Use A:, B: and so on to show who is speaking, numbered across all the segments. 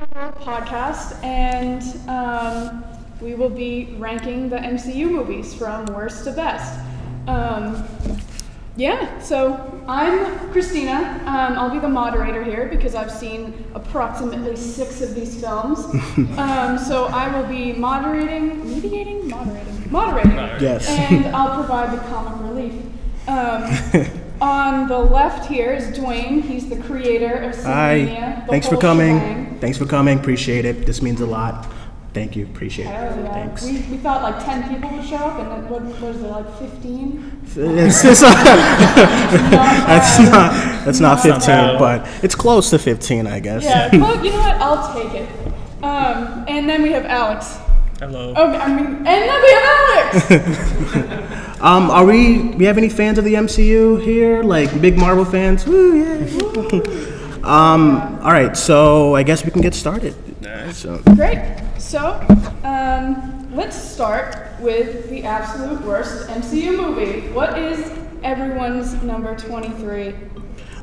A: podcast, and um, we will be ranking the MCU movies from worst to best. Um, yeah, so I'm Christina. Um, I'll be the moderator here because I've seen approximately six of these films. um, so I will be moderating, mediating, moderating, moderating.
B: Yes.
A: And I'll provide the comic relief. Um, on the left here is Duane. He's the creator of
B: Hi.
A: Cinemania. the
B: Thanks for coming.
A: shebang.
B: Thanks for coming. Appreciate it. This means a lot. Thank you. Appreciate
A: Hell
B: it.
A: yeah.
B: Thanks.
A: We, we thought like 10 people would show up, and then what, what is it, like 15?
B: It's, it's not, that's not that's not 15,
C: bad.
B: but it's close to 15, I guess.
A: Yeah, but you know what? I'll take it. Um, and then we have Alex.
C: Hello.
A: Oh, I mean, and then we have Alex!
B: Um, are we? We have any fans of the MCU here? Like big Marvel fans? Woo, yeah. Um, all right. So I guess we can get started. So,
A: Great. So, um, let's start with the absolute worst MCU movie. What is everyone's number 23?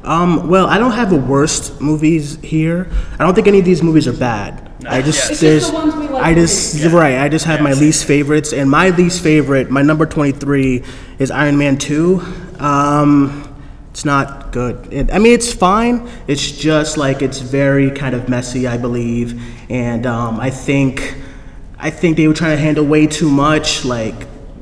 B: um, well, I don't have the worst movies here. I don't think any of these movies are bad. I just
A: It's just
B: there's
A: the ones we like
B: I
A: to
B: just
A: see.
B: right. I just have my least favorites, and my least favorite, my number 23, is Iron Man 2. Um, it's not good. It, I mean, it's fine. It's just like it's very kind of messy, I believe, and um, I think I think they were trying to handle way too much. Like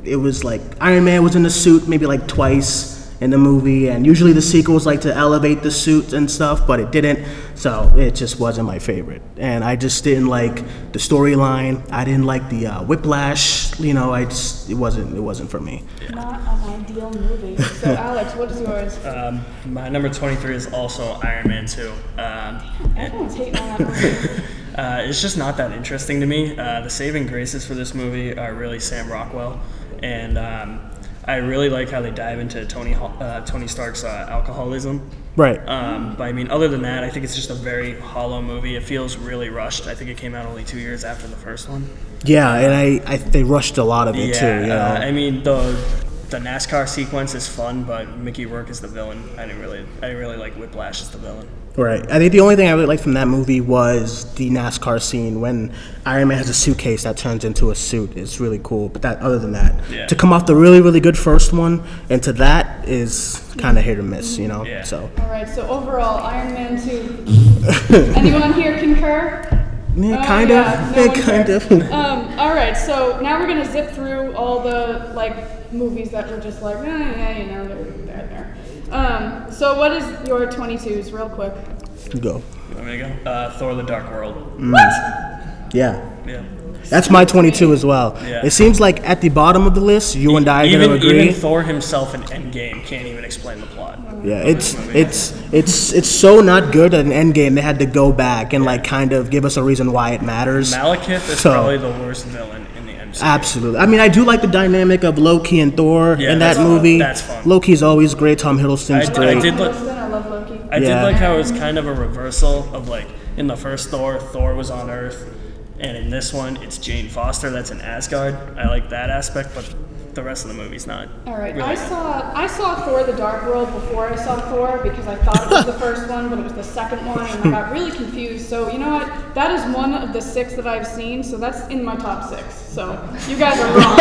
B: it was like Iron Man was in the suit maybe like twice in the movie, and usually the sequels like to elevate the suit and stuff, but it didn't. So it just wasn't my favorite, and I just didn't like the storyline. I didn't like the uh, whiplash. You know, I just it wasn't it wasn't for me.
A: Not an ideal movie. So, Alex, what is yours?
C: Um, my number 23 is also Iron Man 2. Um, and,
A: Everyone's hating on that
C: uh, it's just not that interesting to me. Uh, the saving graces for this movie are really Sam Rockwell, and um, I really like how they dive into Tony uh, Tony Stark's uh, alcoholism.
B: Right.
C: Um, but I mean, other than that, I think it's just a very hollow movie. It feels really rushed. I think it came out only two years after the first one.
B: Yeah, and I, I they rushed a lot of it too. Yeah.
C: uh, I mean the the NASCAR sequence is fun, but Mickey Rourke is the villain. I didn't really I didn't really like Whiplash as the villain.
B: Right. I think the only thing I really liked from that movie was the NASCAR scene when Iron Man has a suitcase that turns into a suit. It's really cool. But that, other than that,
C: Yeah.
B: to come off the really, really good first one into that is kind of hit or miss, you know.
C: Yeah.
B: So
A: All right, so overall, Iron Man 2. Anyone here concur?
B: yeah,
A: Oh,
B: kind
A: yeah,
B: of,
A: no
B: yeah, kind
A: cares.
B: of.
A: Um, all right, so now we're gonna zip through all the like movies that were just like, eh, yeah, you know, they're they're there. Um, so what is your 22s, real quick?
B: Go.
C: You want me to go? Uh, Thor: The Dark World. What?
B: Yeah.
C: Yeah.
B: That's my 22 as well.
C: Yeah.
B: It seems like at the bottom of the list, you and I are
C: even,
B: gonna agree.
C: even Thor himself in Endgame can't even explain the plot.
B: Yeah, it's it's it's it's so not good at an Endgame. They had to go back and like kind of give us a reason why it matters.
C: Malekith is
B: So-
C: probably the worst villain in MCU.
B: Absolutely. I mean, I do like the dynamic of Loki and Thor
C: Yeah,
B: in that
C: that's fun.
B: movie.
C: That's fun.
B: Loki's always great. Tom Hiddleston's
C: I- I did look-
A: Hiddleston, I love Loki.
C: I did like how it was kind of a reversal of like in the first Thor, Thor was on Earth, and in this one, it's Jane Foster that's in Asgard. I like that aspect, but the rest of the movie's not.
A: All right,
C: really
A: I
C: good.
A: saw I saw Thor: The Dark World before I saw Thor because I thought it was the first one, but it was the second one, and I got really confused. So you know what? That is one of the six that I've seen, so that's in my top six. So you guys are wrong.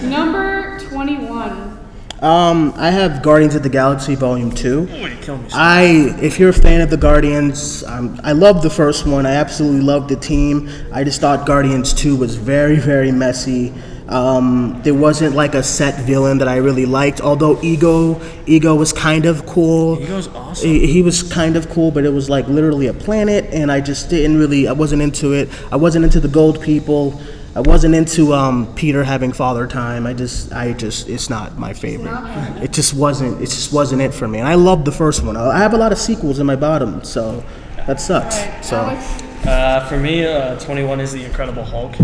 A: um, number twenty-one.
B: Um, I have Guardians of the Galaxy Volume Two.
C: Oh, you kill me.
B: I, if you're a fan of the Guardians, um, I love the first one. I absolutely love the team. I just thought Guardians 2 was very, very messy. Um, there wasn't like a set villain that I really liked, although Ego, Ego was kind of cool.
C: Ego's awesome.
B: He, he was kind of cool, but it was like literally a planet, and I just didn't really, I wasn't into it. I wasn't into the gold people. I wasn't into um, Peter having father time. I just, I just, it's not my favorite.
A: not
B: It just wasn't, it just wasn't it for me. And I loved the first one. I have a lot of sequels in my bottom, so that sucks.
A: All right,
B: So
C: Uh, for me, uh, 21 is The Incredible Hulk.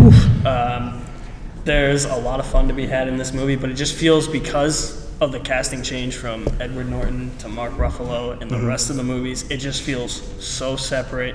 C: Um, there's a lot of fun to be had in this movie, but it just feels because of the casting change from Edward Norton to Mark Ruffalo and the rest of the movies, it just feels so separate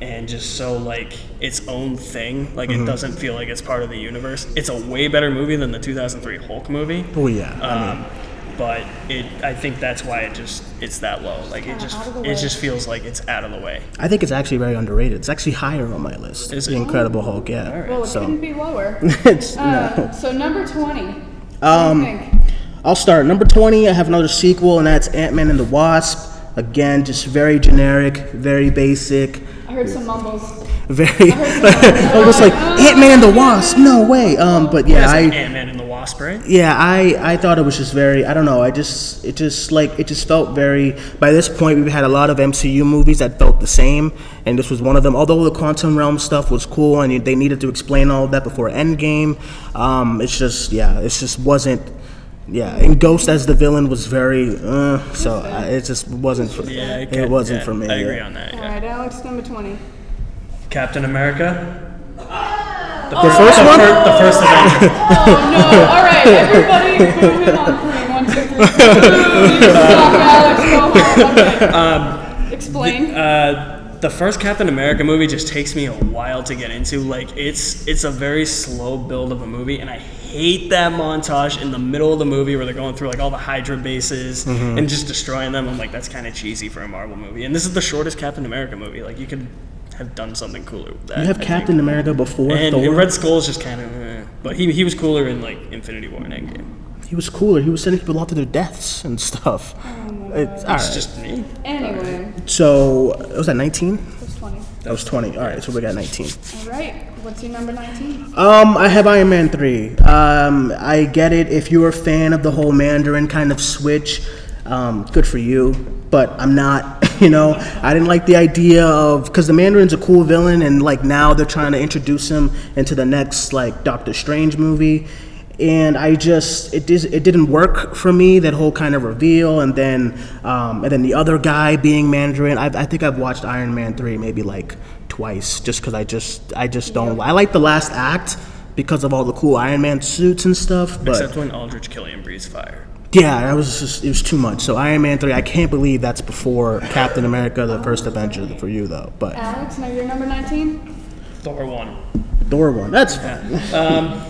C: and just so like its own thing. Like it doesn't feel like it's part of the universe. It's a way better movie than the 2003 Hulk movie.
B: oh yeah, I mean,
C: Um, but it I think that's why it just it's that low. Like it just
A: out of the
C: it just feels like it's out of the way.
B: I think it's actually very underrated. It's actually higher on my list.
C: Is
B: the
C: it?
B: Incredible Hulk, yeah.
C: Alright.
A: Well, it
B: so
A: couldn't be lower.
B: it's
A: Uh,
B: no.
A: so number 20. What
B: Um,
A: do you think?
B: I'll start number 20. I have another sequel, and that's Ant Man and the Wasp. Again, just very generic, very basic,
A: I heard some mumbles.
B: very. I was like Ant Man and the Wasp. No way. Um, but yeah, I.
C: Ant Man and the Wasp, right?
B: Yeah, I, I thought it was just very I don't know I just it just like it just felt very by this point we've had a lot of MCU movies that felt the same and this was one of them although the quantum realm stuff was cool and they needed to explain all of that before Endgame um it's just yeah it just wasn't yeah and Ghost as the villain was very uh, so I, it just wasn't for
C: Yeah,
B: it,
C: ca-
B: wasn't
C: yeah,
B: for me
C: I agree
B: yeah.
C: on that.
A: All
C: Yeah.
A: right, Alex, number 20.
C: Captain America. The,
B: The first one?
C: fir- the first Avenger.
A: Oh, no. All right, everybody boo him on three. One, two, three. Boo. You Alex. Go. Okay.
C: Um,
A: Explain.
C: Uh, the first Captain America movie just takes me a while to get into. Like it's it's a very slow build of a movie, and I hate that montage in the middle of the movie where they're going through like all the Hydra bases
B: Mm-hmm.
C: and just destroying them. I'm like, that's kind of cheesy for a Marvel movie. And this is the shortest Captain America movie. Like you could have done something cooler with that.
B: you have
C: I
B: Captain
C: think.
B: America before
C: And,
B: Thor
C: and Red Skull is just kind of, eh. but he he was cooler in like Infinity War and Endgame.
B: he was cooler he was sending people out to their deaths and stuff it's, all
C: It's
B: right.
C: just me.
A: Anyway,
B: so was that 19 that was 20 all right so we got 19
A: All right, what's your number 19?
B: Um, I have Iron Man 3. Um, I get it if you're a fan of the whole Mandarin kind of switch. Um, good for you, but I'm not. You know, I didn't like the idea of because the Mandarin's a cool villain, and like now they're trying to introduce him into the next like Doctor Strange movie, and I just it dis- it didn't work for me that whole kind of reveal, and then um, and then the other guy being Mandarin. I, I think I've watched Iron Man 3 maybe like twice just because I just I just don't. I like the last act because of all the cool Iron Man suits and stuff, but.
C: Except when Aldrich Killian breathes fire.
B: Yeah, that was just it was too much. So Iron Man three, I can't believe that's before Captain America: The First Avenger for you though. But
A: Alex, now you're number 19?
C: Thor one.
B: Thor one, that's fine.
C: Um,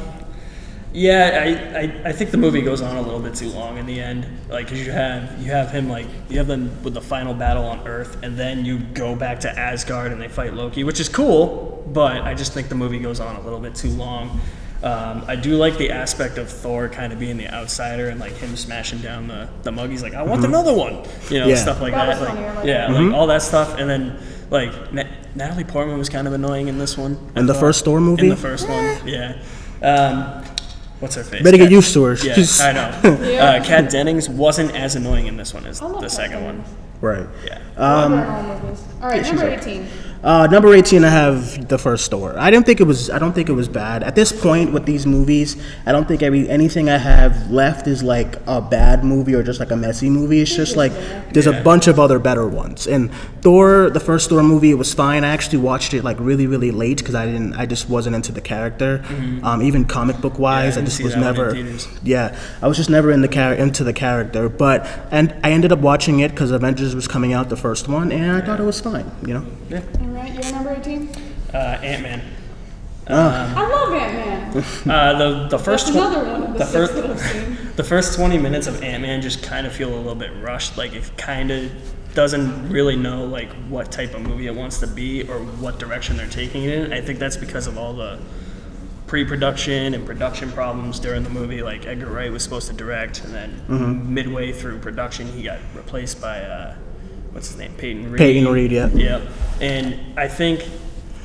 C: yeah, I, I, I think the movie goes on a little bit too long in the end. Like, 'cause you have you have him like you have them with the final battle on Earth, and then you go back to Asgard and they fight Loki, which is cool. But I just think the movie goes on a little bit too long. Um, I do like the aspect of Thor kind of being the outsider and like him smashing down the the mug. He's like, I want another one, you know,
B: Yeah.
C: stuff like
A: That
C: that. Like,
A: funny, I like
C: yeah,
A: that.
C: like all that stuff, and then like Na- Natalie Portman was kind of annoying in this one. I
B: In the first Thor movie?
C: In the first one, yeah. Um, what's her face?
B: Better get used to her.
C: Yeah, I know. Uh, Kat Dennings wasn't as annoying in this one as
A: I love
C: the
A: Kat
C: second one.
A: Dennings.
B: right.
C: Yeah.
A: Um, All right, number 18.
B: Uh, number 18, I have the first Thor. I didn't think it was. I don't think it was bad. At this point with these movies, I don't think every anything I have left is like a bad movie or just like a messy movie. It's just like there's a bunch of other better ones. And Thor, the first Thor movie, it was fine. I actually watched it like really, really late because I didn't. I just wasn't into the character. Um, even comic book wise,
C: Mm-hmm. Yeah, I
B: I just was
C: that one in
B: never. Yeah, I was just never in the char- into the character. But and I ended up watching it because Avengers was coming out, the first one, and I thought it was fine. You know.
C: Yeah.
A: All right, you're number 18?
C: Uh, Ant Man.
A: I love Ant-Man.
C: Uh, the the
A: That's
C: first tw-
A: another one of the,
C: the
A: six
C: first
A: that I've seen.
C: the first 20 minutes of Ant Man just kind of feel a little bit rushed. Like it kind of doesn't really know like what type of movie it wants to be or what direction they're taking it in. I think that's because of all the pre-production and production problems during the movie. Like Edgar Wright was supposed to direct, and then
B: Mm-hmm.
C: midway through production, he got replaced by uh, what's his name, Peyton Reed.
B: Peyton Reed, yeah.
C: Yep. And I think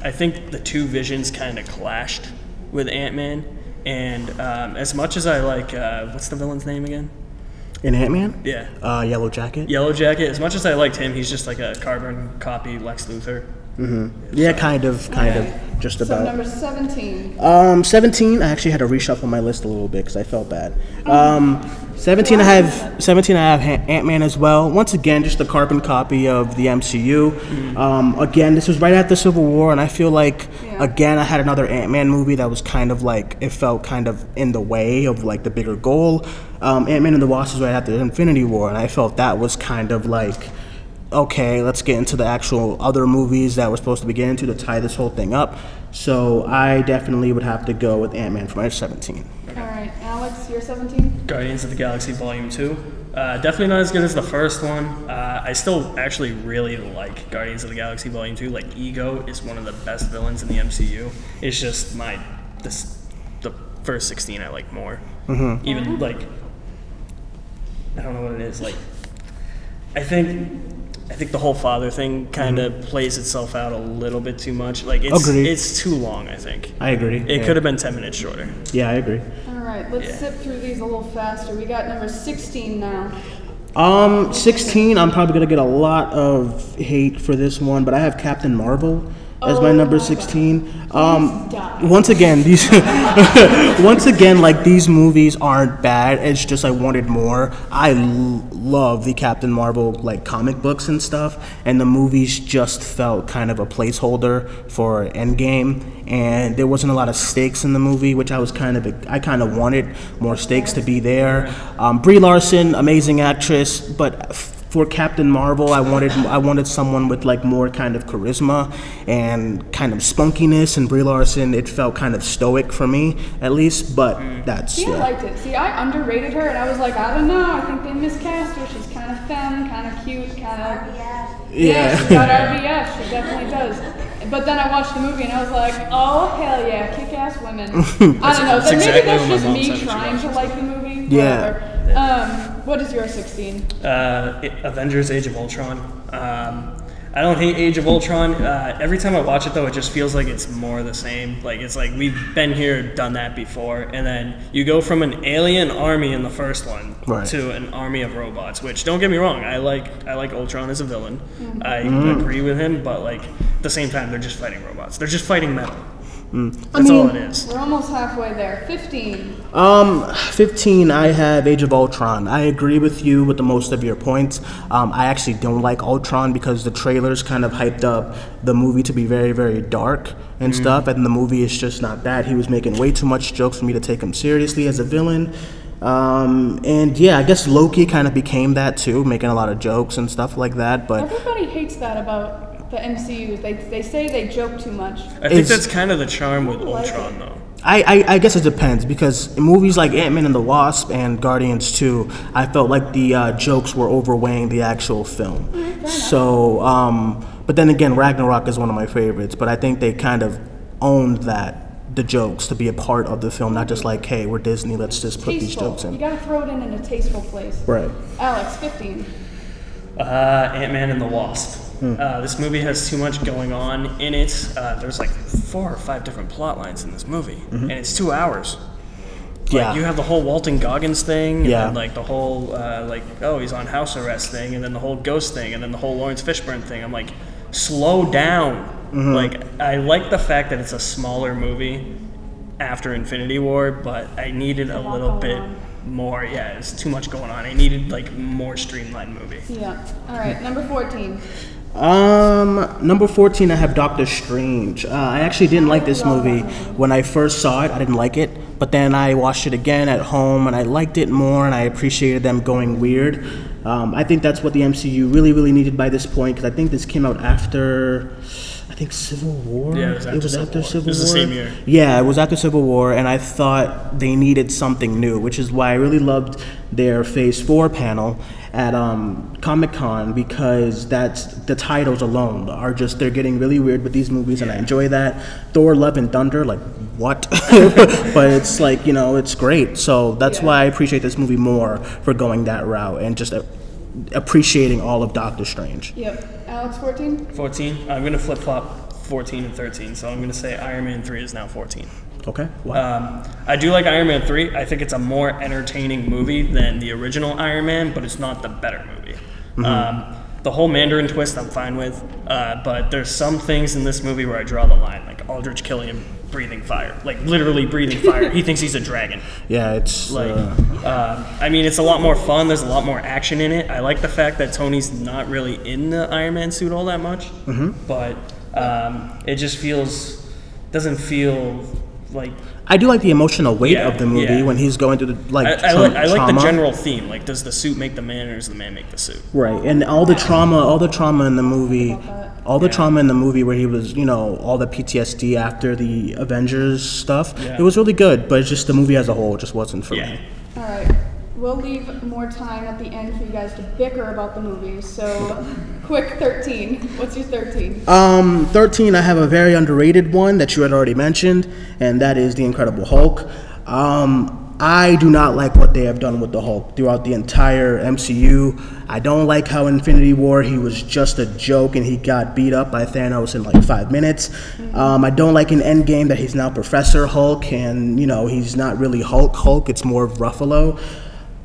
C: I think the two visions kind of clashed with Ant Man. And um, as much as I like, uh, what's the villain's name again?
B: In Ant Man?
C: Yeah,
B: Uh, Yellow Jacket?
C: Yellow Jacket. As much as I liked him, he's just like a carbon copy Lex Luthor.
B: Yeah, kind of, kind
A: Okay.
B: of, just
A: So
B: about.
A: number 17.
B: Um, 17, I actually had to reshuffle my list a little bit because I felt bad. Um, 17, I have 17, I have Ant Man as well. Once again, just a carbon copy of the MCU. Um, again, this was right after Civil War, and I feel like
A: Yeah.
B: again I had another Ant Man movie that was kind of like it felt kind of in the way of like the bigger goal. Um, Ant Man and the Wasp was right after Infinity War, and I felt that was kind of like okay, let's get into the actual other movies that we're supposed to be getting into to tie this whole thing up. So I definitely would have to go with Ant Man for my 17.
A: All right, Alex, you're 17?
C: Guardians of the Galaxy Volume 2. Uh, definitely not as good as the first one. Uh, I still actually really like Guardians of the Galaxy Volume 2. Like, Ego is one of the best villains in the MCU. It's just my. This, the first 16 I like more. Even, like. I don't know what it is. Like, I think. I think the whole father thing kind of plays itself out a little bit too much. Like it's
B: Agreed.
C: it's too long. I think
B: I agree.
C: it
B: yeah.
C: could have been ten minutes shorter.
B: Yeah, I agree.
A: All right, let's
C: Yeah.
A: zip through these a little faster. We got number 16 now.
B: Um, 16, I'm probably gonna get a lot of hate for this one, but I have Captain Marvel as my number 16. Um, once again, these, once again, like these movies aren't bad. It's just I wanted more. I l- love the Captain Marvel like comic books and stuff, and the movies just felt kind of a placeholder for Endgame. And there wasn't a lot of stakes in the movie, which I was kind of I kind of wanted more stakes to be there. Um, Brie Larson, amazing actress, but for Captain Marvel, I wanted I wanted someone with like more kind of charisma and kind of spunkiness. And Brie Larson, it felt kind of stoic for me, at least. But that's
A: See, I liked it. See, I underrated her, and I was like, I don't know. I think they miscast her. She's kind of femme, kind of cute, kind of. Yeah, she's got RBF. She definitely does. But then I watched the movie and I was like, oh hell yeah, kick-ass women. I don't know.
C: that's
A: Then maybe
C: exactly
A: that's just me
C: said when she
A: trying to like the movie.
B: Yeah.
A: Whatever. Um, what is your 16?
C: Uh, I- Avengers: Age of Ultron. Um, I don't hate Age of Ultron. Uh, every time I watch it, though, it just feels like it's more the same. Like it's like we've been here, done that before, and then you go from an alien army in the first one
B: Right.
C: to an army of robots. Which don't get me wrong, I like I like Ultron as a villain. I
B: Mm-hmm.
C: agree with him, but like at the same time, they're just fighting robots. They're just fighting metal.
B: Mm.
C: That's all it is.
A: We're almost halfway there. 15.
B: Um, 15, I have Age of Ultron. I agree with you with the most of your points. Um, I actually don't like Ultron because the trailers kind of hyped up the movie to be very, very dark and stuff, and the movie is just not that. He was making way too much jokes for me to take him seriously as a villain. Um, and yeah, I guess Loki kind of became that too, making a lot of jokes and stuff like that, but.
A: Everybody hates that about the MCU. They, they say they joke too much.
C: I think
B: It's-
C: that's kind of the charm with
A: like
C: Ultron,
A: it.
C: though.
B: I, I, I guess it depends because in movies like Ant Man and the Wasp and Guardians 2, I felt like the uh, jokes were overweighing the actual film. So, um, but then again, Ragnarok is one of my favorites, but I think they kind of owned that, the jokes, to be a part of the film, not just like, hey, we're Disney, let's just put these
A: Tasteful.
B: jokes
A: You
B: in.
A: gotta throw it in in a tasteful place.
B: Right.
A: Alex, 15.
C: Uh, Ant Man and the Wasp. Uh, this movie has too much going on in it. Uh, there's like four or five different plot lines in this movie, and it's two hours. Like,
B: Yeah.
C: you have the whole Walton Goggins thing, and
B: Yeah.
C: then like the whole uh, like oh he's on house arrest thing, and then the whole ghost thing, and then the whole Laurence Fishburne thing. I'm like, slow down. Like I like the fact that it's a smaller movie after Infinity War, but I needed a little bit more. Yeah, it's too much going on. I needed like more streamlined movie.
A: Yeah. All right, number 14.
B: Um, number 14, I have Doctor Strange. Uh, I actually didn't like this movie. When I first saw it, I didn't like it. But then I watched it again at home and I liked it more and I appreciated them going weird. Um, I think that's what the MCU really, really needed by this point because I think this came out after, I think Civil War?
C: Yeah, it was after Civil War. It was the same year.
B: Yeah, it was after Civil War, and I thought they needed something new, which is why I really loved their Phase Four panel at um, Comic Con because that's the titles alone are just they're getting really weird with these movies, and I enjoy that. Thor: Love and Thunder, like what? but it's like you know it's great, so that's
A: Yeah.
B: why I appreciate this movie more for going that route and just uh, appreciating all of Doctor Strange.
A: Yep. Alex, 14.
C: 14. I'm gonna flip flop 14 and 13. So I'm gonna say Iron Man 3 is now 14.
B: Okay. Wow.
C: Um, I do like Iron Man 3. I think it's a more entertaining movie than the original Iron Man, but it's not the better movie. Um, the whole Mandarin twist I'm fine with, uh, but there's some things in this movie where I draw the line, like Aldrich Killian breathing fire, like literally breathing fire. he thinks he's a dragon.
B: yeah, it's
C: Like,
B: uh,
C: um, I mean, it's a lot more fun. There's a lot more action in it. I like the fact that Tony's not really in the Iron Man suit all that much,
B: Mm-hmm.
C: but um, it just feels doesn't feel like
B: I do like the emotional weight
C: Yeah,
B: of the movie
C: yeah.
B: when he's going through the like.
C: I, I
B: tra-
C: like, I like the general theme. Like, does the suit make the man, or does the man make the suit?
B: Right, and all the trauma, all the trauma in the movie, all the
C: Yeah.
B: trauma in the movie where he was, you know, all the PTSD after the Avengers stuff.
C: Yeah.
B: It was really good, but it's just the movie as a whole just wasn't for
C: Yeah.
B: me.
A: All right. we'll leave more time at the end for you guys to bicker about the movies. So, quick 13. What's your 13?
B: Um, 13, I have a very underrated one that you had already mentioned, and that is The Incredible Hulk. Um, I do not like what they have done with the Hulk throughout the entire MCU. I don't like how Infinity War he was just a joke and he got beat up by Thanos in like five minutes. Um, I don't like in Endgame that he's now Professor Hulk and you know he's not really Hulk Hulk. It's more of Ruffalo.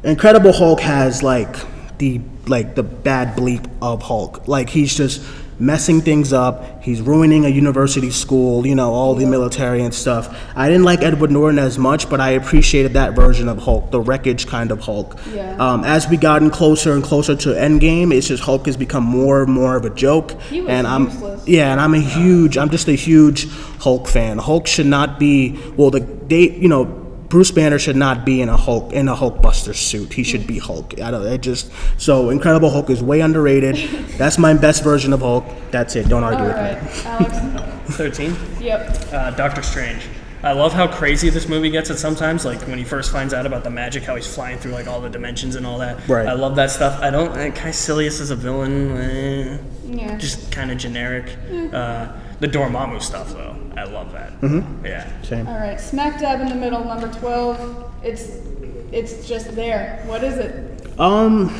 B: Incredible Hulk has like the like the bad bleep of Hulk. Like he's just messing things up. He's ruining a university school, you know, all the military and stuff. I didn't like Edward Norton as much, but I appreciated that version of Hulk, the wreckage kind of Hulk.
A: Yeah.
B: Um, as we gotten closer and closer to Endgame, it's just Hulk has become more and more of a joke.
A: He was
B: and I'm
A: useless.
B: yeah, and I'm a huge, I'm just a huge Hulk fan. Hulk should not be well. The they, you know. Bruce Banner should not be in a Hulk in a Hulkbuster suit. He should be Hulk. I don't. It just so Incredible Hulk is way underrated. That's my best version of Hulk. That's it. Don't argue
A: All
B: with
A: right,
B: me.
A: Alex.
C: 13.
A: Yep.
C: Uh, Doctor Strange. I love how crazy this movie gets at sometimes. Like when he first finds out about the magic, how he's flying through like all the dimensions and all that.
B: Right.
C: I love that stuff. I don't. Uh, Kaecilius as a villain, eh,
A: Yeah.
C: just kind of generic. Uh, the Dormammu stuff, though, I love that. Mm-hmm. Yeah.
B: Same.
A: All right, smack dab in the middle, number 12. It's it's just there. What is it?
B: Um,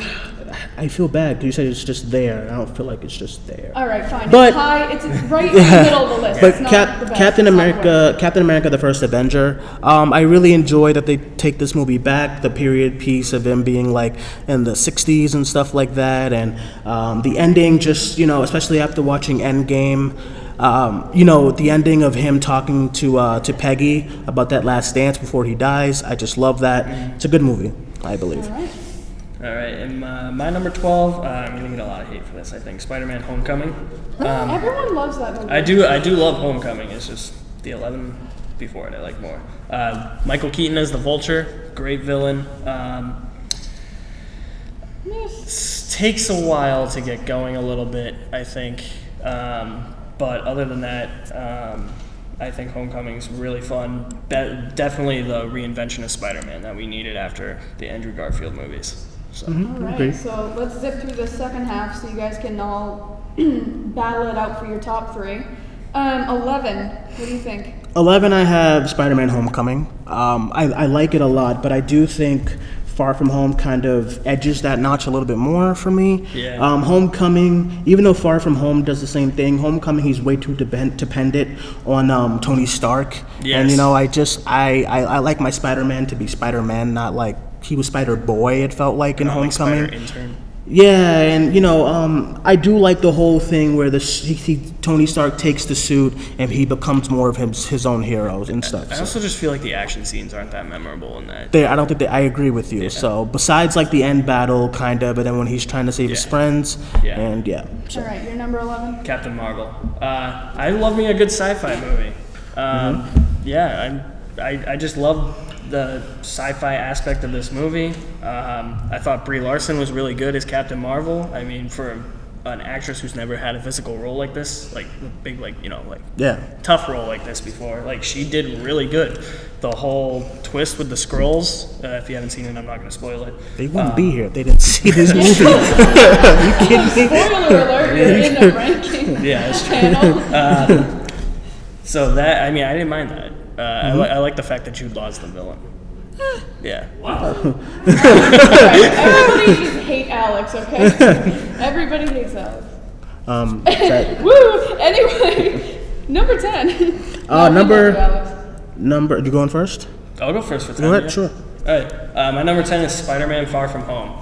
B: I feel bad because you said it's just there. I don't feel like it's just there.
A: All right, fine.
B: But-
A: it's high. It's right in the middle of the list.
B: But
A: it's not
B: Cap-
A: the best.
B: Captain
A: It's not.
B: America, Captain America: The First Avenger. Um, I really enjoy that they take this movie back, the period piece of him being like in the '60s and stuff like that, and um, the ending. Just you know, especially after watching Endgame. Um, you know, the ending of him talking to uh, to Peggy about that last dance before he dies. I just love that. It's a good movie, I believe.
A: All right.
C: All right, and uh, my number 12. Uh, I'm gonna get a lot of hate for this. I think Spider-Man: Homecoming. Um,
A: Everyone loves that movie.
C: I do. I do love Homecoming. It's just the 11 before it I like more. Uh, Michael Keaton as the Vulture, great villain. Um, s- takes a while to get going a little bit, I think. Um, but other than that, um, I think Homecoming's really fun. Be- definitely the reinvention of Spider-Man that we needed after the Andrew Garfield movies. So.
A: All right,
B: Agree.
A: so let's zip through the second half so you guys can all battle it out for your top three. Um, 11. What do you think?
B: 11, I have Spider Man Homecoming. Um, I, I like it a lot, but I do think Far From Home kind of edges that notch a little bit more for me.
C: Yeah.
B: Um, Homecoming, even though Far From Home does the same thing, Homecoming, he's way too depend- dependent on um, Tony Stark. And, you know, I just, I, I, I like my Spider Man to be Spider Man, not like he was Spider Boy, it felt like in
C: Not like
B: Homecoming.
C: Intern.
B: Yeah, and you know, um, I do like the whole thing where the he, he, Tony Stark takes the suit and he becomes more of his, his own heroes and stuff.
C: I
B: So.
C: also just feel like the action scenes aren't that memorable in that.
B: There, I don't think that I agree with you. So besides like the end battle, kind of, but then when he's trying to save his friends,
C: Yeah.
B: and yeah, so
A: All right, you're number 11.
C: Captain Marvel. Uh, I love me a good sci-fi movie. Um, Yeah, I'm, I I just love the sci-fi aspect of this movie. Um, I thought Brie Larson was really good as Captain Marvel. I mean, for an actress who's never had a physical role like this, like a big, like you know, like
B: yeah,
C: tough role like this before. Like she did really good. The whole twist with the scrolls. Uh, if you haven't seen it, I'm not going to spoil it.
B: they wouldn't be here if they didn't see this movie.
A: you Spoiler alert, you're in the ranking
C: Yeah, it's true.
A: panel.
C: So that I mean, I didn't mind that. Uh, I, li- I like the fact that Jude Law's the villain. Yeah. Wow.
A: Everybody just hate Alex, okay? Everybody hates Alex.
B: Um, that-
A: Woo! Anyway, number 10.
B: Uh,
A: No,
B: number-
A: you, Alex.
B: number, you going first?
C: I'll go first for ten.
B: Go ahead,
C: yeah.
B: sure.
C: All right. Uh, my number ten is Spider-Man: Far From Home.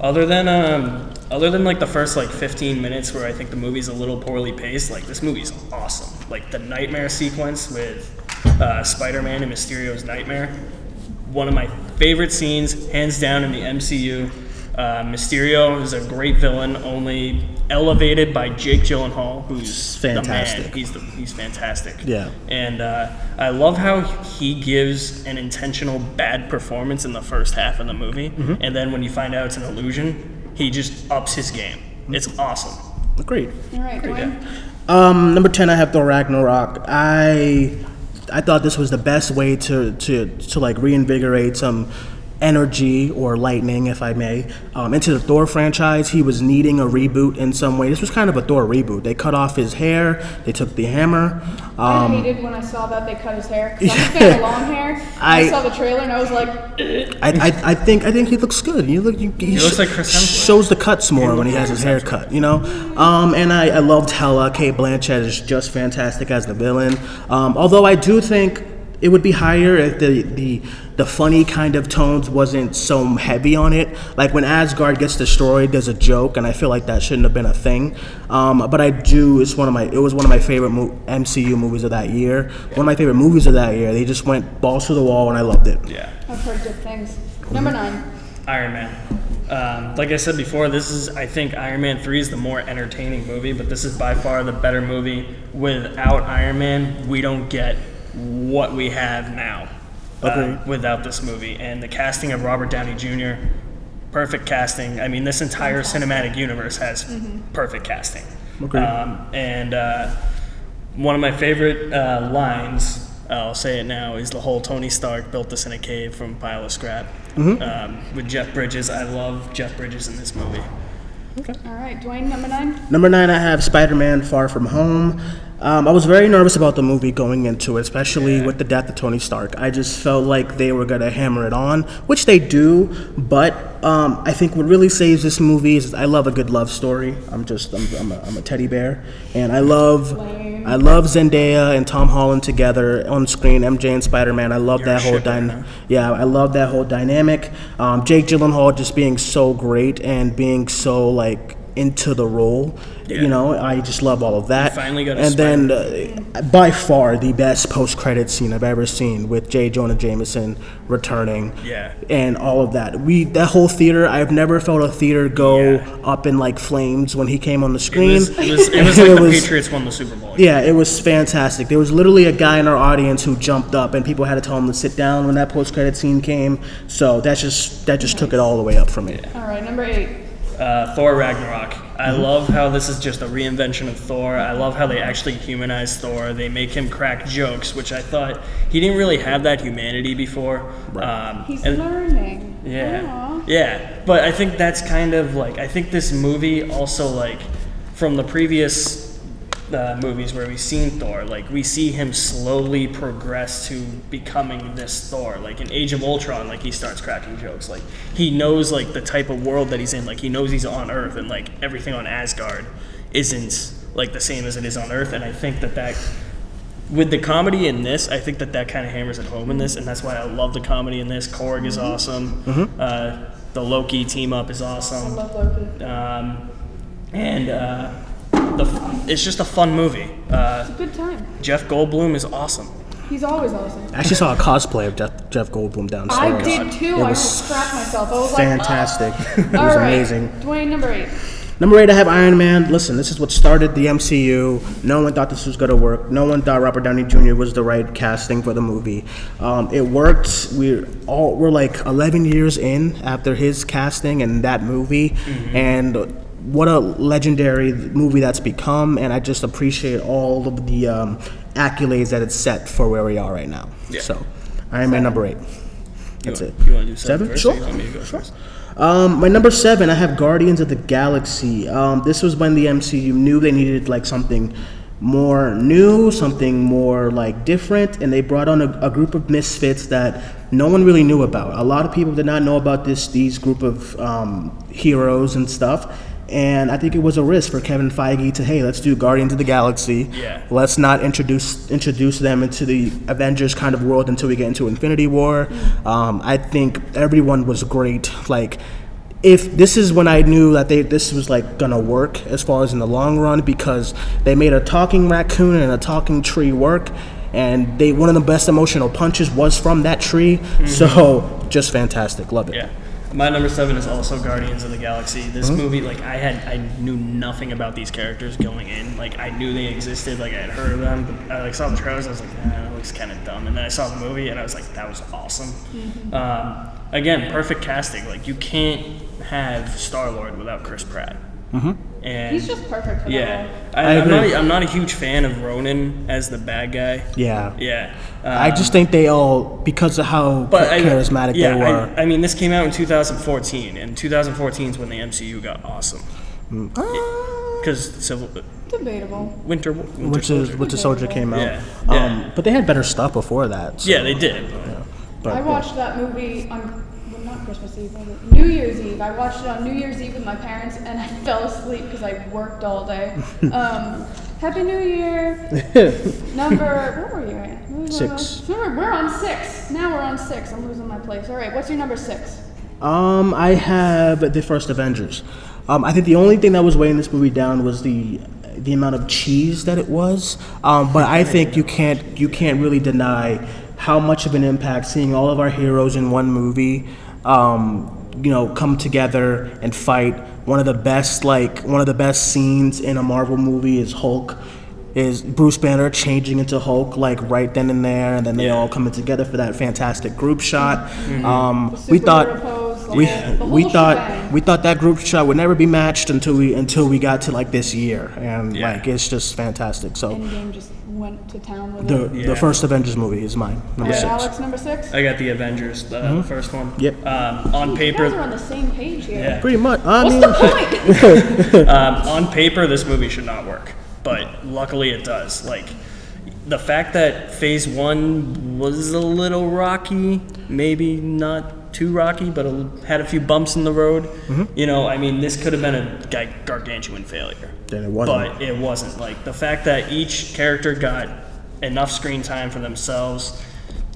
C: Other than um, other than like the first like 15 minutes where I think the movie's a little poorly paced, like this movie's awesome. Like the nightmare sequence with uh, Spider-Man and Mysterio's nightmare, one of my favorite scenes, hands down in the MCU. Uh, Mysterio is a great villain, only elevated by Jake Gyllenhaal, who's The
B: Fantastic.
C: man. He's the, he's fantastic.
B: Yeah.
C: And uh, I love how he gives an intentional bad performance in the first half of the movie,
B: Mm-hmm.
C: and then when you find out it's an illusion, he just ups his game. It's awesome.
B: Agreed.
A: All right, Duane.
B: Um, number ten, I have Thor Ragnarok. I I thought this was the best way to to to like reinvigorate some energy or lightning, if I may, um, into the Thor franchise. He was needing a reboot in some way. This was kind of a Thor reboot. They cut off his hair. They took the hammer.
A: I
B: Um,
A: hated when I saw that they cut his hair. 'cause I'm a fan of long hair. I,
B: I-
A: saw the trailer and I was like,
B: I, I, I think I think he looks good. You look, you, he,
C: looks
B: sh-
C: like Chris Hemsworth.
B: shows the cuts more when he has his hair cut. You know, um, and I, I loved Hela. Cate Blanchett is just fantastic as the villain. Um, although I do think it would be higher if the the the funny kind of tones wasn't so heavy on it. Like when Asgard gets destroyed, there's a joke, and I feel like that shouldn't have been a thing. Um, but I do. It's one of my. It was one of my favorite mo- MCU movies of that year. One of my favorite movies of that year. They just went balls to the wall, and I loved it.
C: Yeah.
A: I've heard good things. Number nine.
C: Iron Man. Um, like I said before, this is I think Iron Man three is the more entertaining movie, but this is by far the better movie. Without Iron Man, we don't get what we have now. uh,
B: Agreed.
C: without this movie and the casting of Robert Downey Jr. Perfect casting. I mean, this entire cinematic universe has perfect casting.
B: Agreed.
C: Um, and uh, one of my favorite uh, lines, I'll say it now, is the whole Tony Stark built this in a cave from a pile of scrap. Um, with Jeff Bridges, I love Jeff Bridges in this movie. Okay.
A: All right, Duane, number nine.
B: Number nine, I have Spider Man Far From Home. Um, I was very nervous about the movie going into it, especially with the death of Tony Stark. I just felt like they were going to hammer it on, which they do, but um, I think what really saves this movie is I love a good love story. I'm just, I'm, I'm, a, I'm a teddy bear. And I love.
A: Lame.
B: I love Zendaya and Tom Holland together on screen. MJ and Spider Man. I love
C: You're
B: that whole dynamic. Yeah, I love that whole dynamic. Um, Jake Gyllenhaal just being so great and being so like into the role.
C: Yeah.
B: You know, I just love all of that.
C: finally got a
B: and then uh, by far the best post credit scene I've ever seen with J. Jonah Jameson returning.
C: Yeah.
B: And all of that. We that whole theater. I've never felt a theater go
C: Yeah.
B: up in like flames when he came on the
C: It
B: screen.
C: was, it was, it was like the Patriots won the Super Bowl.
B: Yeah, it was fantastic. There was literally a guy in our audience who jumped up, and people had to tell him to sit down when that post-credit scene came. So that just that just took it all the way up for me.
A: All right, number eight.
C: Uh, Thor Ragnarok. I
B: Mm-hmm.
C: love how this is just a reinvention of Thor. I love how they actually humanize Thor. They make him crack jokes, which I thought he didn't really have that humanity before. Um,
A: He's
C: and-
A: learning.
C: yeah.
A: Aw.
C: Yeah. But I think that's kind of like, I think this movie also, like, from the previous uh, movies where we've seen Thor, like, we see him slowly progress to becoming this Thor. Like, in Age of Ultron, like, he starts cracking jokes. Like, he knows, like, the type of world that he's in. Like, he knows he's on Earth, and, like, everything on Asgard isn't, like, the same as it is on Earth. And I think that that with the comedy in this, I think that that kind of hammers it home in this, and that's why I love the comedy in this. Korg is awesome. Uh, the Loki team up is awesome.
A: I
C: awesome,
A: love Loki.
C: um, and uh, the it's just a fun movie. Uh,
A: Good time.
C: Jeff Goldblum is awesome.
A: He's always awesome.
B: I actually saw a cosplay of Jeff, Jeff Goldblum downstairs.
A: I did too.
B: It
A: I
B: was
A: just myself. I was like,
B: Fantastic. it
A: all
B: was
A: right.
B: amazing.
A: Duane, number eight.
B: Number eight, I have Iron Man. Listen, this is what started the MCU. No one thought this was going to work. No one thought Robert Downey Jr. was the right casting for the movie. Um, it worked. We're all we're like 11 years in after his casting and that movie, and what a legendary movie that's become. And I just appreciate all of the um, accolades that it's set for where we are right now.
C: Yeah.
B: So, Iron Man number eight. That's
C: you
B: it.
C: You want to do seven?
B: Seven? Sure.
C: Or you want me to go first?
B: Um, my number seven, I have Guardians of the Galaxy. Um, this was when the MCU knew they needed like something more new, something more like different, and they brought on a, a group of misfits that no one really knew about. A lot of people did not know about this these group of um, heroes and stuff. And I think it was a risk for Kevin Feige to hey, let's do Guardians of the Galaxy.
C: Yeah.
B: Let's not introduce introduce them into the Avengers kind of world until we get into Infinity War. Um, I think everyone was great. Like, if this is when I knew that they this was like gonna work as far as in the long run because they made a talking raccoon and a talking tree work, and they one of the best emotional punches was from that tree. So just fantastic, love it.
C: Yeah. My number seven is also Guardians of the Galaxy. This movie, like I had, I knew nothing about these characters going in. Like I knew they existed, like I had heard of them, but I like saw the trailers. I was like, nah, that looks kind of dumb. And then I saw the movie, and I was like, that was awesome. Um, again, perfect casting. Like you can't have Star Lord without Chris Pratt. And
A: He's just perfect for that
C: yeah,
A: role.
C: I,
B: I
C: I'm, not. I'm not a huge fan of Ronan as the bad guy.
B: Yeah.
C: Yeah,
B: I
C: um,
B: just think they all, because of how
C: but I-
B: charismatic
C: yeah,
B: they were.
C: I, I mean, this came out in 2014, and 2014 is when the MCU got awesome.
B: Ah,
C: Because Civil
A: Debatable.
C: Winter, Winter
B: which is
C: Soldier.
B: Winter Soldier came out.
C: Yeah,
B: Um,
C: yeah.
B: but they had better stuff before that. so-
C: yeah, they did.
B: but,
A: I
B: yeah.
A: watched that movie on well, not Christmas Eve, was it? New Year's Eve. I watched it on New Year's Eve with my parents, and I fell asleep because I worked all day. Um, Happy New Year. Number where were you at? Was
B: Six.
A: We're, we're on six. Now we're on six. I'm losing my place. All right, what's your number six?
B: Um, I have the first Avengers. Um, I think the only thing that was weighing this movie down was the the amount of cheese that it was. Um, but I think you can't you can't really deny how much of an impact seeing all of our heroes in one movie, um, you know, come together and fight. One of the best like one of the best scenes in a Marvel movie is Hulk. Is Bruce Banner changing into Hulk like right then and there, and then they
C: Yeah.
B: all coming together for that fantastic group shot. Um, we thought
A: pose,
B: we
A: whole- the
B: we thought
A: shebang.
B: we thought that group shot would never be matched until we until we got to like this year, and
C: Yeah.
B: like it's just fantastic. So
A: Endgame just went to town with
B: the
A: it.
C: Yeah.
B: the first Avengers movie is mine, number
A: right,
B: six.
A: Alex, number six.
C: I got the Avengers, the, the first one.
B: Mm-hmm. Yep.
C: Um, on
A: You guys are
C: paper,
A: on the same page here.
C: Yeah.
B: Pretty much. I
A: What's
B: mean,
A: the point?
C: um, on paper, this movie should not work, but luckily it does. Like the fact that Phase One was a little rocky, maybe not too rocky, but a, had a few bumps in the road.
B: Mm-hmm.
C: You know, I mean, this could have been a gargantuan failure.
B: Then it wasn't.
C: But it wasn't. Like the fact that each character got enough screen time for themselves.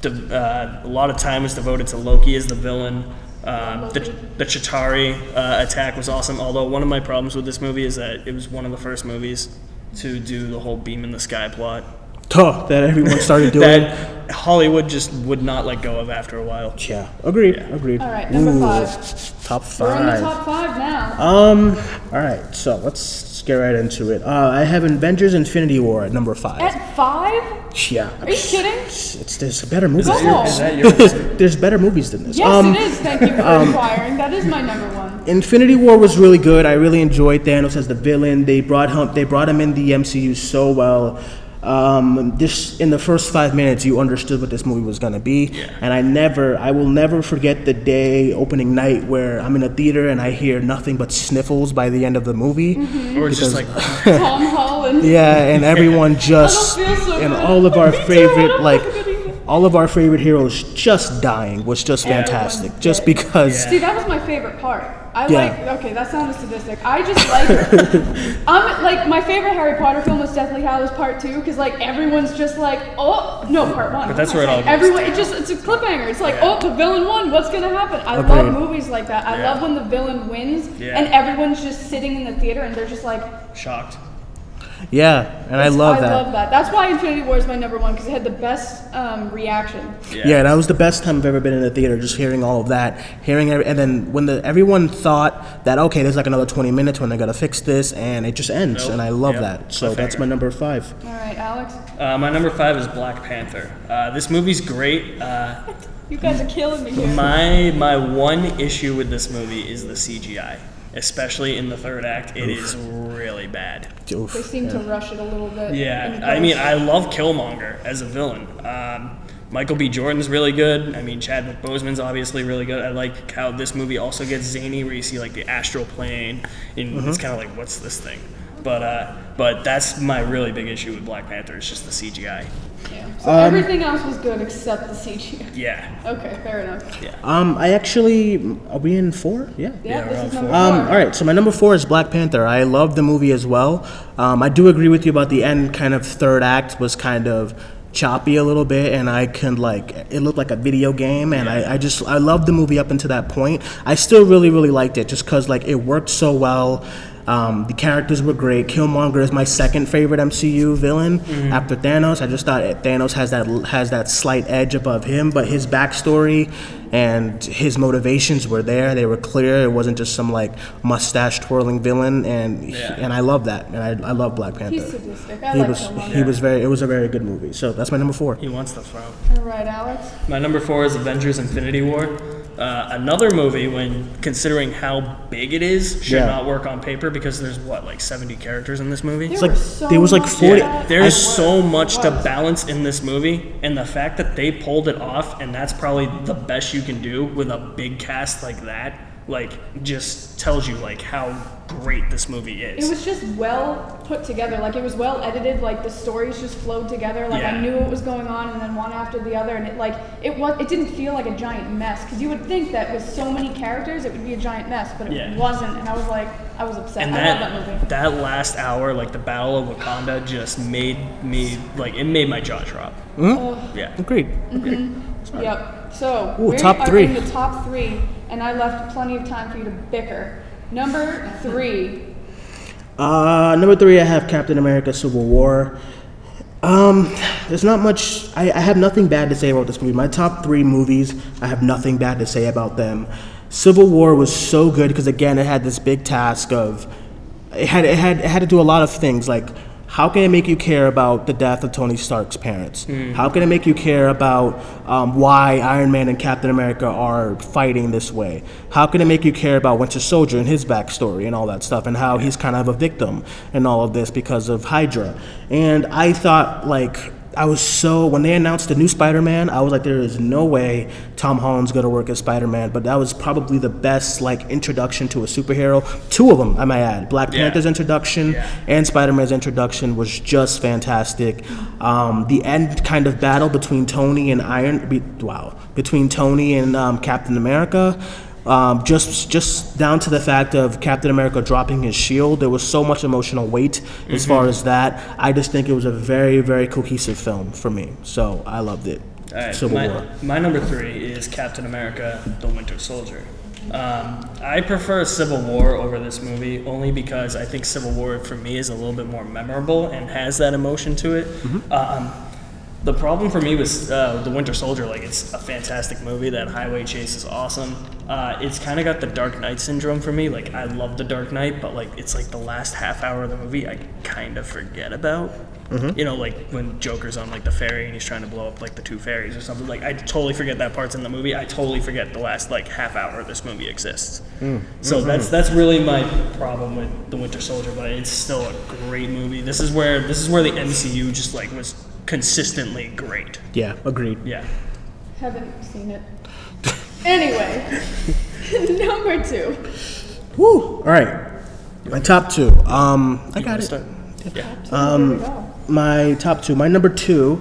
C: The, uh, a lot of time was devoted to Loki as the villain. Um, the, the Chitauri uh, attack was awesome. Although one of my problems with this movie is that it was one of the first movies to do the whole beam in the sky plot
B: Tuh, that everyone started doing.
C: that Hollywood just would not let go of after a while.
B: yeah, agreed, agreed.
A: All right, number
B: Ooh,
A: five.
B: Top
A: We're in the
B: five.
A: top five now.
B: Um. All right, so let's get right into it. Uh, I have Avengers: Infinity War at number five.
A: At five?
B: yeah.
A: Are you kidding?
B: It's, it's there's better movies.
A: Go
B: than
A: home.
C: Is that your
B: There's better movies than this.
A: Yes,
B: Um,
A: it is. Thank you for inquiring. That is my number one.
B: Infinity War was really good. I really enjoyed Thanos as the villain. They brought him. They brought him in the MCU so well. Um, this in the first five minutes, you understood what this movie was gonna be, and I never, I will never forget the day opening night where I'm in a theater and I hear nothing but sniffles by the end of the movie.
A: Mm-hmm.
C: Or it's just like
A: Tom Holland.
B: Yeah, and everyone just
A: so
B: and
A: good.
B: all of our
A: Me
B: favorite like
A: feel good either.
B: all of our favorite heroes just dying was just fantastic. Just
A: dead.
B: because
A: See, that was my favorite part. I
B: Yeah.
A: like. Okay, that sounds sadistic. I just like. I'm like my favorite Harry Potter film was Deathly Hallows Part Two because like everyone's just like, oh no, Part One.
C: But that's
A: What am I
C: where it all
A: saying?
C: goes
A: Everyone, it just it's a cliffhanger. It's like, oh, the villain won. What's gonna happen? I
B: Agreed.
A: love movies like that. I
C: Yeah.
A: love when the villain wins
C: Yeah.
A: and everyone's just sitting in the theater and they're just like,
C: shocked.
B: Yeah, and I love that
A: I
B: that.
A: love that. That's why Infinity War is my number one because it had the best um, reaction.
B: Yeah. that was the best time I've ever been in a theater. Just hearing all of that, hearing every, and then when the everyone thought that okay, there's like another 20 minutes when they're gonna fix this, and it just ends,
C: Nope.
B: and I love
C: Yep.
B: that. So that's my number five.
A: All right, Alex,
C: Uh, my number five is Black Panther. Uh, this movie's great. Uh,
A: you guys are killing me here.
C: My my one issue with this movie is the CGI, especially in the third act. It is really bad.
B: Oof,
A: They seem to rush it a little bit.
C: Yeah, I mean. I love Killmonger as a villain. Um, Michael B. Jordan's really good. I mean, Chadwick Boseman's obviously really good. I like how this movie also gets zany, where you see like the astral plane, and
B: Mm-hmm.
C: it's kind of like, what's this thing? But uh, but that's my really big issue with Black Panther. It's just the CGI.
A: Yeah. So
B: Um,
A: everything else was good except the CGI.
C: Yeah,
A: Okay, fair enough.
C: yeah.
B: Um, I actually are we in four? Yeah.
A: Yeah,
C: Yeah,
A: this is
C: on
A: number
C: four.
A: four.
B: Um, all right, so my number four is Black Panther. I love the movie as well. Um, I do agree with you about the end kind of third act was kind of choppy a little bit and I can like it looked like a video game and I, I just I loved the movie up until that point. I still really really liked it just cuz like it worked so well. Um, the characters were great. Killmonger is my second favorite MCU villain after Thanos. I just thought Thanos has that has that slight edge above him, but his backstory and his motivations were there. They were clear. It wasn't just some like mustache twirling villain, and
C: Yeah.
B: and I love that. And I, I love Black Panther.
A: He's sadistic. I
B: he
A: like
B: was
A: Killmonger.
B: he was very. It was a very good movie. So that's my number four.
C: He wants the throne.
A: All right, Alex.
C: My number four is Avengers: Infinity War. Uh, another movie, when considering how big it is, should
B: Yeah.
C: not work on paper because there's what like 70 characters in this movie.
A: There
B: like-
A: was so
B: there was like
A: much
B: 40
A: that
C: There's
A: was-
C: so much to balance in this movie, and the fact that they pulled it off, and that's probably the best you can do with a big cast like that, like just tells you like how great this movie is.
A: It was just well put together. Like it was well edited. Like the stories just flowed together. Like
C: Yeah.
A: I knew what was going on, and then one after the other, and it like it was. It didn't feel like a giant mess because you would think that with so many characters, it would be a giant mess, but it
C: Yeah.
A: wasn't. And I was like, I was upset.
C: and
A: I
C: that
A: love that movie.
C: that last hour, like the Battle of Wakanda, just made me like it made my jaw drop. Hmm?
A: Ugh.
C: Yeah.
B: Agreed. Mm-hmm.
A: Yep. So
B: Ooh, top three.
A: the top three, and I left plenty of time for you to bicker. Number three.
B: Uh, number three, I have Captain America: Civil War. Um, there's not much. I, I have nothing bad to say about this movie. My top three movies, I have nothing bad to say about them. Civil War was so good because again, it had this big task of it had it had it had to do a lot of things like how can it make you care about the death of Tony Stark's parents? How can it make you care about um, why Iron Man and Captain America are fighting this way? How can it make you care about Winter Soldier and his backstory and all that stuff and how he's kind of a victim in all of this because of Hydra? And I thought like I was so when they announced the new Spider-Man, I was like, there is no way Tom Holland's gonna work as Spider-Man. But that was probably the best like introduction to a superhero. Two of them, I might add. Black
C: Yeah.
B: Panther's introduction
C: Yeah.
B: and Spider-Man's introduction was just fantastic. Um, the end kind of battle between Tony and Iron, be, wow, between Tony and um, Captain America. Um, just just down to the fact of Captain America dropping his shield, there was so much emotional weight as far as that. I just think it was a very very cohesive film for me, so I loved it.
C: All right,
B: Civil
C: my,
B: War.
C: my number three is Captain America: The Winter Soldier. Um, I prefer Civil War over this movie only because I think Civil War for me is a little bit more memorable and has that emotion to it.
B: Mm-hmm.
C: Um, the problem for me was uh, The Winter Soldier. Like, it's a fantastic movie. That highway chase is awesome. Uh, it's kind of got the Dark Knight syndrome for me. Like, I love The Dark Knight, but like, it's like the last half hour of the movie I kind of forget about. You know, like when Joker's on like the ferry and he's trying to blow up like the two ferries or something. Like, I totally forget that part's in the movie. I totally forget the last like half hour of this movie exists. So that's that's really my problem with The Winter Soldier. But it's still a great movie. This is where this is where the MCU just like was consistently great.
B: Yeah, agreed.
C: Yeah.
A: Haven't seen it. Anyway, number two.
B: Woo! All right, my top two. Um, I
C: You
B: got
C: wanna
B: it.
C: start? Yeah.
A: Um, Here we go.
B: my top two. My number two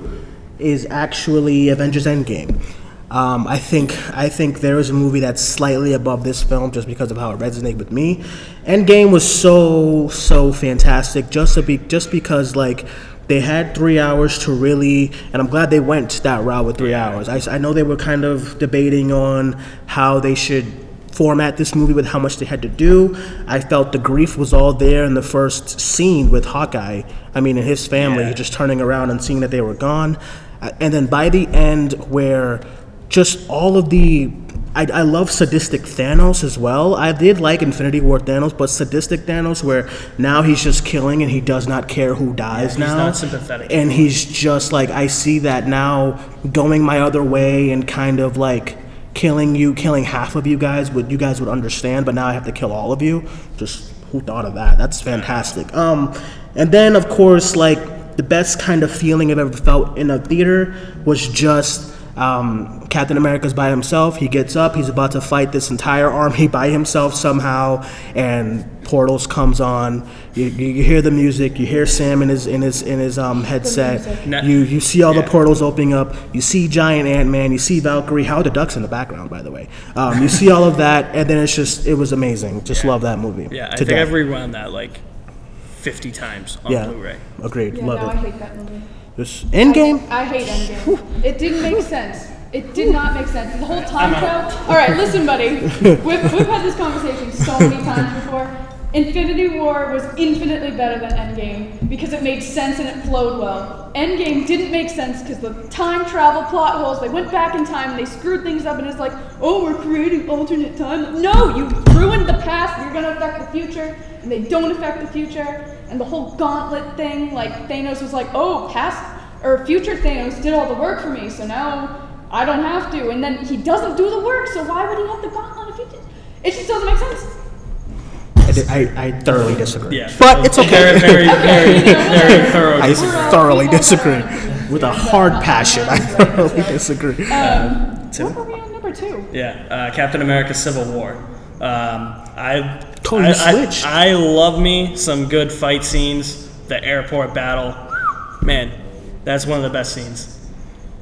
B: is actually Avengers Endgame. Um, I think I think there is a movie that's slightly above this film just because of how it resonated with me. Endgame was so so fantastic just to be just because like they had three hours to really, and I'm glad they went that route with three hours. I, I know they were kind of debating on how they should format this movie with how much they had to do. I felt the grief was all there in the first scene with Hawkeye. I mean, and his family
C: Yeah.
B: just turning around and seeing that they were gone. Uh, And then by the end, where just all of the. I, I love sadistic Thanos as well. I did like Infinity War Thanos, but sadistic Thanos, where now he's just killing and he does not care who dies
C: he's
B: now.
C: He's not sympathetic
B: And he's just like, I see that now going my other way and kind of like killing you, killing half of you guys, would you guys would understand, but now I have to kill all of you. Just who thought of that? That's fantastic. Um, and then of course, like the best kind of feeling I've ever felt in a theater was just um, Captain America's by himself. He gets up. He's about to fight this entire army by himself somehow, and portals comes on. You, you, you hear the music. You hear Sam in his in his in his um, headset.
A: music.
B: You you see all the portals opening up. You see giant Ant Man. You see Valkyrie. Howard the Duck's in the background, by the way? Um, you see all of that, and then it's just it was amazing. Just love that movie.
C: Yeah, I
B: to
C: think
B: death.
C: I've rewound that like 50 times on
B: yeah,
C: Blu-ray.
B: agreed.
A: Yeah,
B: love
A: no, I
B: it.
A: hate that movie.
B: Just Endgame.
A: I hate Endgame. it didn't make sense. It did not make sense. The whole time travel. All right, listen, buddy. We've, we've had this conversation so many times before. Infinity War was infinitely better than Endgame because it made sense and it flowed well. Endgame didn't make sense because the time travel plot holes, they went back in time and they screwed things up and it's like, oh, we're creating alternate time. No, you ruined the past, you're gonna affect the future, and they don't affect the future. And the whole gauntlet thing, like Thanos was like, oh, past or future Thanos did all the work for me, so now I don't have to. And then he doesn't do the work, so why would he have the gauntlet if he did? It just doesn't make sense.
B: I, I, I thoroughly disagree.
C: Yeah.
B: But it's okay.
C: Very, very, very, very thorough.
B: I thoroughly disagree. With a hard passion, I thoroughly disagree.
A: Um, what were we on number two?
C: Yeah, uh, Captain America: Civil War. Um, I,
B: Totally
C: I,
B: switched.
C: I, I love me some good fight scenes. The airport battle, man, that's one of the best scenes.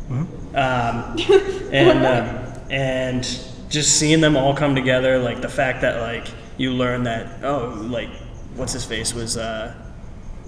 B: Mm-hmm.
C: Um, and uh, and just seeing them all come together, like the fact that like you learn that oh like what's his face was. Uh,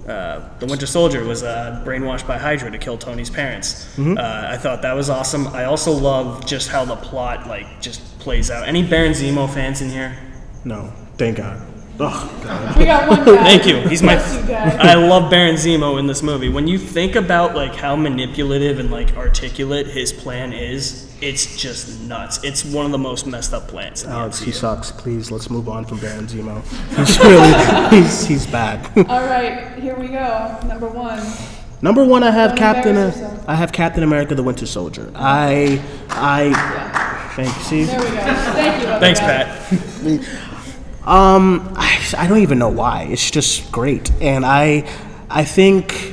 C: uh, the Winter Soldier was uh, brainwashed by Hydra to kill Tony's parents.
B: Mm-hmm.
C: Uh, I thought that was awesome. I also love just how the plot like just plays out. Any Baron Zemo fans in here?
B: No, thank God. God.
A: We got one guy.
C: Thank you. He's my.
A: Bless you, guy.
C: I love Baron Zemo in this movie. When you think about like how manipulative and like articulate his plan is, it's just nuts. It's one of the most messed up plans. In the
B: Alex, he sucks. Please, let's move on from Baron Zemo. He's really, he's, he's bad.
A: All right, here we go. Number one.
B: Number one, I have
A: Don't
B: Captain.
A: embarrass yourself.
B: I have Captain America: The Winter Soldier. I, I, thank you. See,
A: There we go. Thank you. other
C: Thanks,
A: guy.
C: Pat.
B: Um, I, I don't even know why. It's just great, and I, I think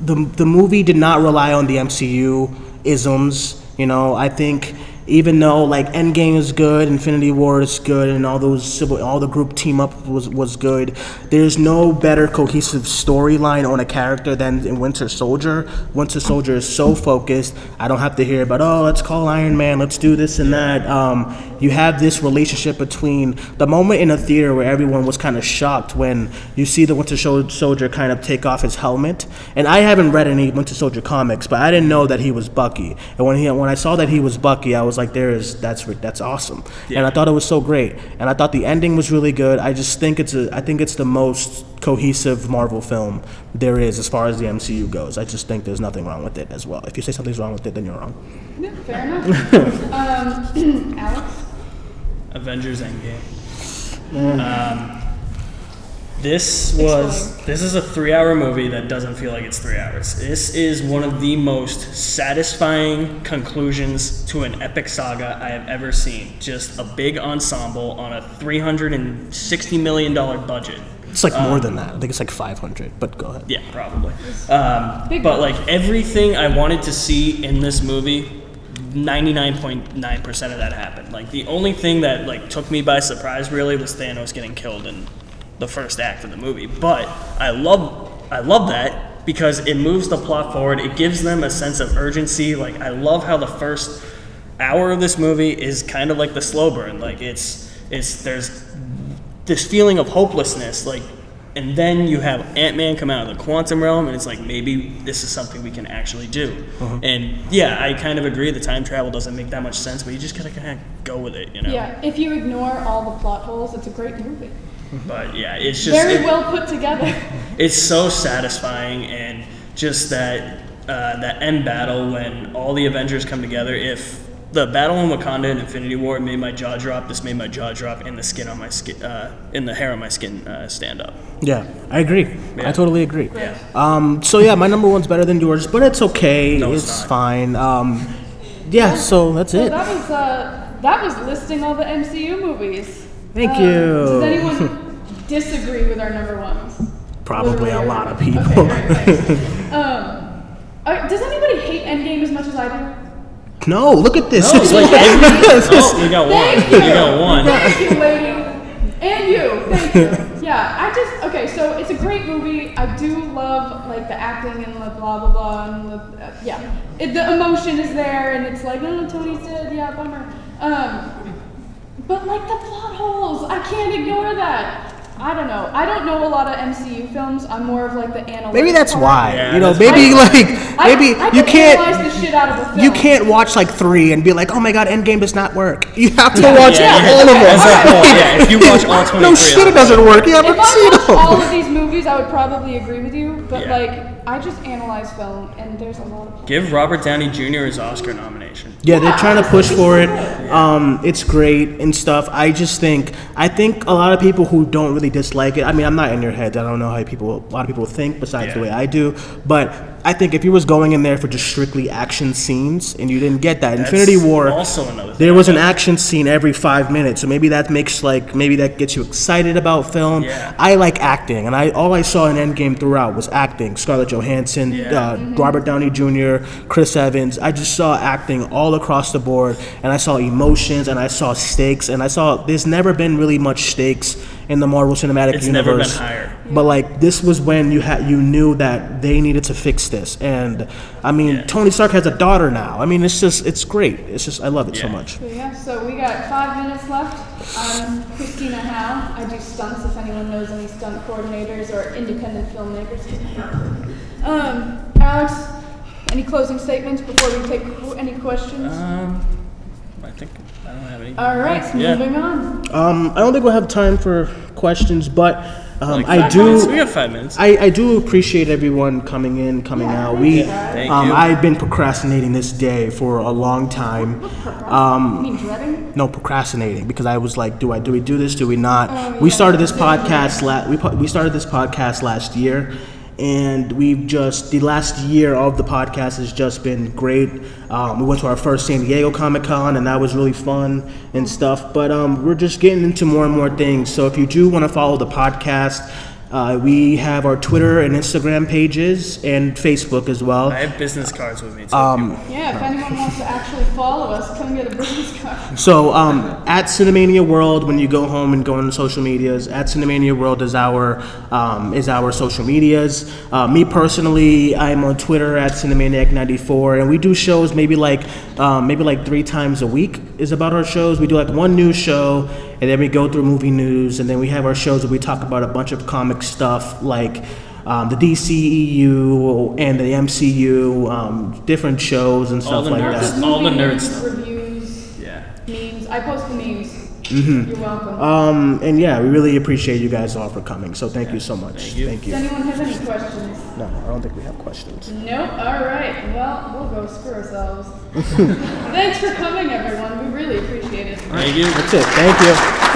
B: the the movie did not rely on the MCU isms. You know, I think even though like Endgame is good, Infinity War is good, and all those civil, all the group team up was was good. There's no better cohesive storyline on a character than in Winter Soldier. Winter Soldier is so focused. I don't have to hear about oh, let's call Iron Man, let's do this and that. Um, you have this relationship between the moment in a theater where everyone was kind of shocked when you see the Winter Soldier kind of take off his helmet. And I haven't read any Winter Soldier comics, but I didn't know that he was Bucky. And when he when I saw that he was Bucky, I was like, there is that's that's awesome. And I thought it was so great. And I thought the ending was really good. I just think it's a I think it's the most cohesive Marvel film there is as far as the MCU goes. I just think there's nothing wrong with it as well. If you say something's wrong with it, then you're wrong.
A: Yeah, fair enough. um, Alex.
C: Avengers Endgame. Um, this was this is a three-hour movie that doesn't feel like it's three hours. This is one of the most satisfying conclusions to an epic saga I have ever seen. Just a big ensemble on a three hundred and sixty million dollar budget.
B: It's like more than that. I think it's like 500. But go ahead.
C: Yeah, probably. Um, but like everything I wanted to see in this movie, 99.9% of that happened. Like the only thing that like took me by surprise really was Thanos getting killed in the first act of the movie. But I love I love that because it moves the plot forward. It gives them a sense of urgency. Like I love how the first hour of this movie is kind of like the slow burn. Like it's it's there's this feeling of hopelessness, like, and then you have Ant Man come out of the quantum realm, and it's like maybe this is something we can actually do. And yeah, I kind of agree. The time travel doesn't make that much sense, but you just gotta kind of go with it, you know.
A: Yeah, if you ignore all the plot holes, it's a great movie.
C: But yeah, it's just
A: Very
C: it-
A: well put together.
C: it's so satisfying and just that uh, that end battle when all the Avengers come together. If the battle in Wakanda and Infinity War made my jaw drop, this made my jaw drop, and the skin on my skin, uh, in the hair on my skin uh, stand up.
B: Yeah, I agree.
C: Yeah.
B: I totally agree.
C: Yeah.
B: Um, so yeah, my number one's better than yours, but it's okay.
C: No,
B: it's
C: it's not.
B: fine. Um, yeah, so that's
A: So
B: it.
A: that was uh, that was listing all the MCU movies.
B: Thank
A: Um,
B: you.
A: Does anyone disagree with our number ones?
B: Probably a lot of people.
A: Okay, great, thanks. um, uh, does anybody hate Endgame as much as I do?
B: No, look at this.
C: No,
B: It's
C: like
B: like-
C: oh, we got one.
A: Thank
C: We
A: you.
C: got one.
A: Thank you, lady. And you. Thank you. Yeah, I just okay. So it's a great movie. I do love like the acting and the blah blah blah and the, uh, yeah, it, the emotion is there and it's like oh Tony's dead. Yeah, bummer. Um, but like the plot holes, I can't ignore that. I don't know. I don't know a lot of MCU films. I'm more of like the analytic.
B: maybe that's
A: part.
B: why.
C: Yeah,
B: you know, maybe
A: why.
B: like
A: I,
B: maybe
A: I
B: you
A: can
B: can't
A: the shit out of a film.
B: you can't watch like three and be like, oh my god, Endgame does not work. You have to
C: Yeah,
B: watch
C: yeah,
B: all of them.
C: as a whole, yeah, if you watch all 23
B: no
C: of
B: shit,
C: them.
B: it doesn't work. You haven't
A: I
B: seen
A: watched all of these movies, I would probably agree with you. But
C: Yeah.
A: like, I just analyze film, and there's a lot of.
C: Give Robert Downey Jr. his Oscar nomination.
B: Yeah, they're trying to push for it. Um, it's great and stuff. I just think I think a lot of people who don't really dislike it. I mean, I'm not in your head. I don't know how people a lot of people think besides the way I do. But I think if you was going in there for just strictly action scenes and you didn't get that, Infinity War.
C: Also another thing.
B: There was an action scene every five minutes, so maybe that makes like maybe that gets you excited about film.
C: Yeah.
B: I like acting, and I all I saw in Endgame throughout was acting. Scarlett Johansson,
C: Yeah.
B: uh, Robert Downey Jr., Chris Evans. I just saw acting all across the board, and I saw emotions, and I saw stakes, and I saw there's never been really much stakes in the Marvel Cinematic
C: It's never been
B: Universe.
C: higher.
B: But like this was when you had you knew that they needed to fix this, and I mean
C: Yeah.
B: Tony Stark has a daughter now. I mean it's just it's great. It's just I love it so much.
A: So yeah, so we got five minutes left. I'm Christina Howe. I do stunts. If anyone knows any stunt coordinators or independent filmmakers, um, Alex, any closing statements before we take qu- any questions?
C: Um, I think I don't have any.
A: All right, so
C: yeah.
A: moving on.
B: Um, I don't think we'll have time for questions, but um,
C: Like
B: I
C: five
B: do.
C: minutes? We got five minutes.
B: I, I do appreciate everyone coming in, coming
A: Yeah,
B: out. We,
C: Thank
B: um,
C: you.
B: I've been procrastinating this day for a long time.
A: you mean dreading?
B: No, procrastinating because I was like, do I do we do this? Do we not?
A: Oh,
B: we
A: yeah.
B: started this podcast la- we pu- we started this podcast last year, and we've just the last year of the podcast has just been great. Um, we went to our first San Diego Comic Con, and that was really fun and stuff. But um, we're just getting into more and more things. So if you do want to follow the podcast. Uh, we have our Twitter and Instagram pages and Facebook as well.
C: I have business cards with me too.
B: Um,
A: Yeah, if anyone wants to actually follow us, come get a business card.
B: So um, at Cinemania World, when you go home and go on social medias, at Cinemania World is our um, is our social medias. Uh, me personally, I'm on Twitter at Cinemaniac94, and we do shows maybe like um, maybe like three times a week is about our shows. We do like one news show, and then we go through movie news, and then we have our shows where we talk about a bunch of comic stuff like. Um, the DCEU and the MCU, um, different shows and
C: All
B: stuff
C: the
B: like
C: nerds.
B: that.
C: all the
A: Movie
C: nerd
A: news,
C: stuff.
A: Reviews,
C: yeah.
A: memes. I post the memes.
B: Mm-hmm.
A: You're welcome.
B: Um, and yeah, we really appreciate you guys all for coming. So thank you so much.
C: Thank you.
B: Thank
A: Does anyone have any questions?
B: No, I don't think we have questions.
A: Nope. All right. Well, we'll go screw ourselves. Thanks for coming, everyone. We really appreciate it.
C: Thank you.
B: That's it. Thank you.